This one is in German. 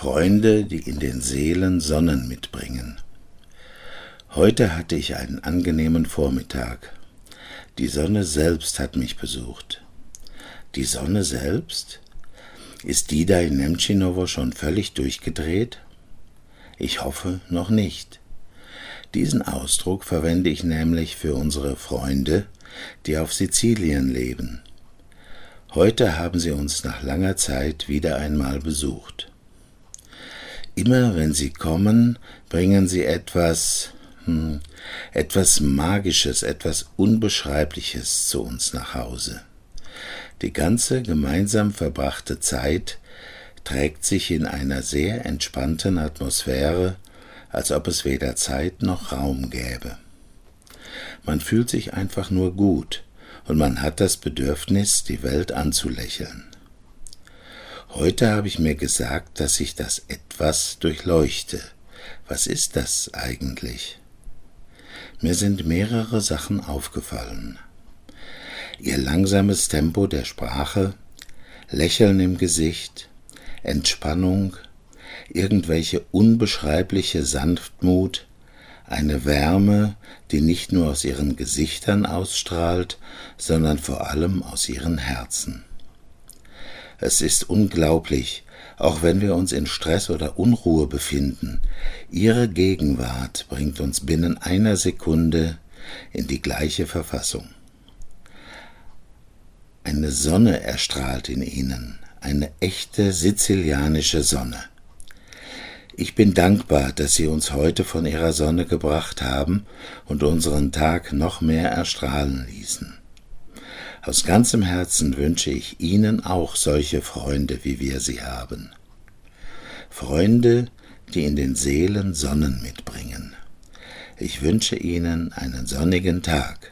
Freunde, die in den Seelen Sonnen mitbringen. Heute hatte ich einen angenehmen Vormittag. Die Sonne selbst hat mich besucht. Die Sonne selbst? Ist die da in Nemtschinowo schon völlig durchgedreht? Ich hoffe noch nicht. Diesen Ausdruck verwende ich nämlich für unsere Freunde, die auf Sizilien leben. Heute haben sie uns nach langer Zeit wieder einmal besucht. Immer wenn sie kommen, bringen sie etwas, hm, etwas Magisches, etwas Unbeschreibliches zu uns nach Hause. Die ganze gemeinsam verbrachte Zeit trägt sich in einer sehr entspannten Atmosphäre, als ob es weder Zeit noch Raum gäbe. Man fühlt sich einfach nur gut, und man hat das Bedürfnis, die Welt anzulächeln. Heute habe ich mir gesagt, dass ich das etwas durchleuchte. Was ist das eigentlich? Mir sind mehrere Sachen aufgefallen. Ihr langsames Tempo der Sprache, Lächeln im Gesicht, Entspannung, irgendwelche unbeschreibliche Sanftmut, eine Wärme, die nicht nur aus ihren Gesichtern ausstrahlt, sondern vor allem aus ihren Herzen. Es ist unglaublich, auch wenn wir uns in Stress oder Unruhe befinden. Ihre Gegenwart bringt uns binnen einer Sekunde in die gleiche Verfassung. Eine Sonne erstrahlt in ihnen, eine echte sizilianische Sonne. Ich bin dankbar, dass Sie uns heute von Ihrer Sonne gebracht haben und unseren Tag noch mehr erstrahlen ließen. Aus ganzem Herzen wünsche ich Ihnen auch solche Freunde, wie wir sie haben. Freunde, die in den Seelen Sonnen mitbringen. Ich wünsche Ihnen einen sonnigen Tag.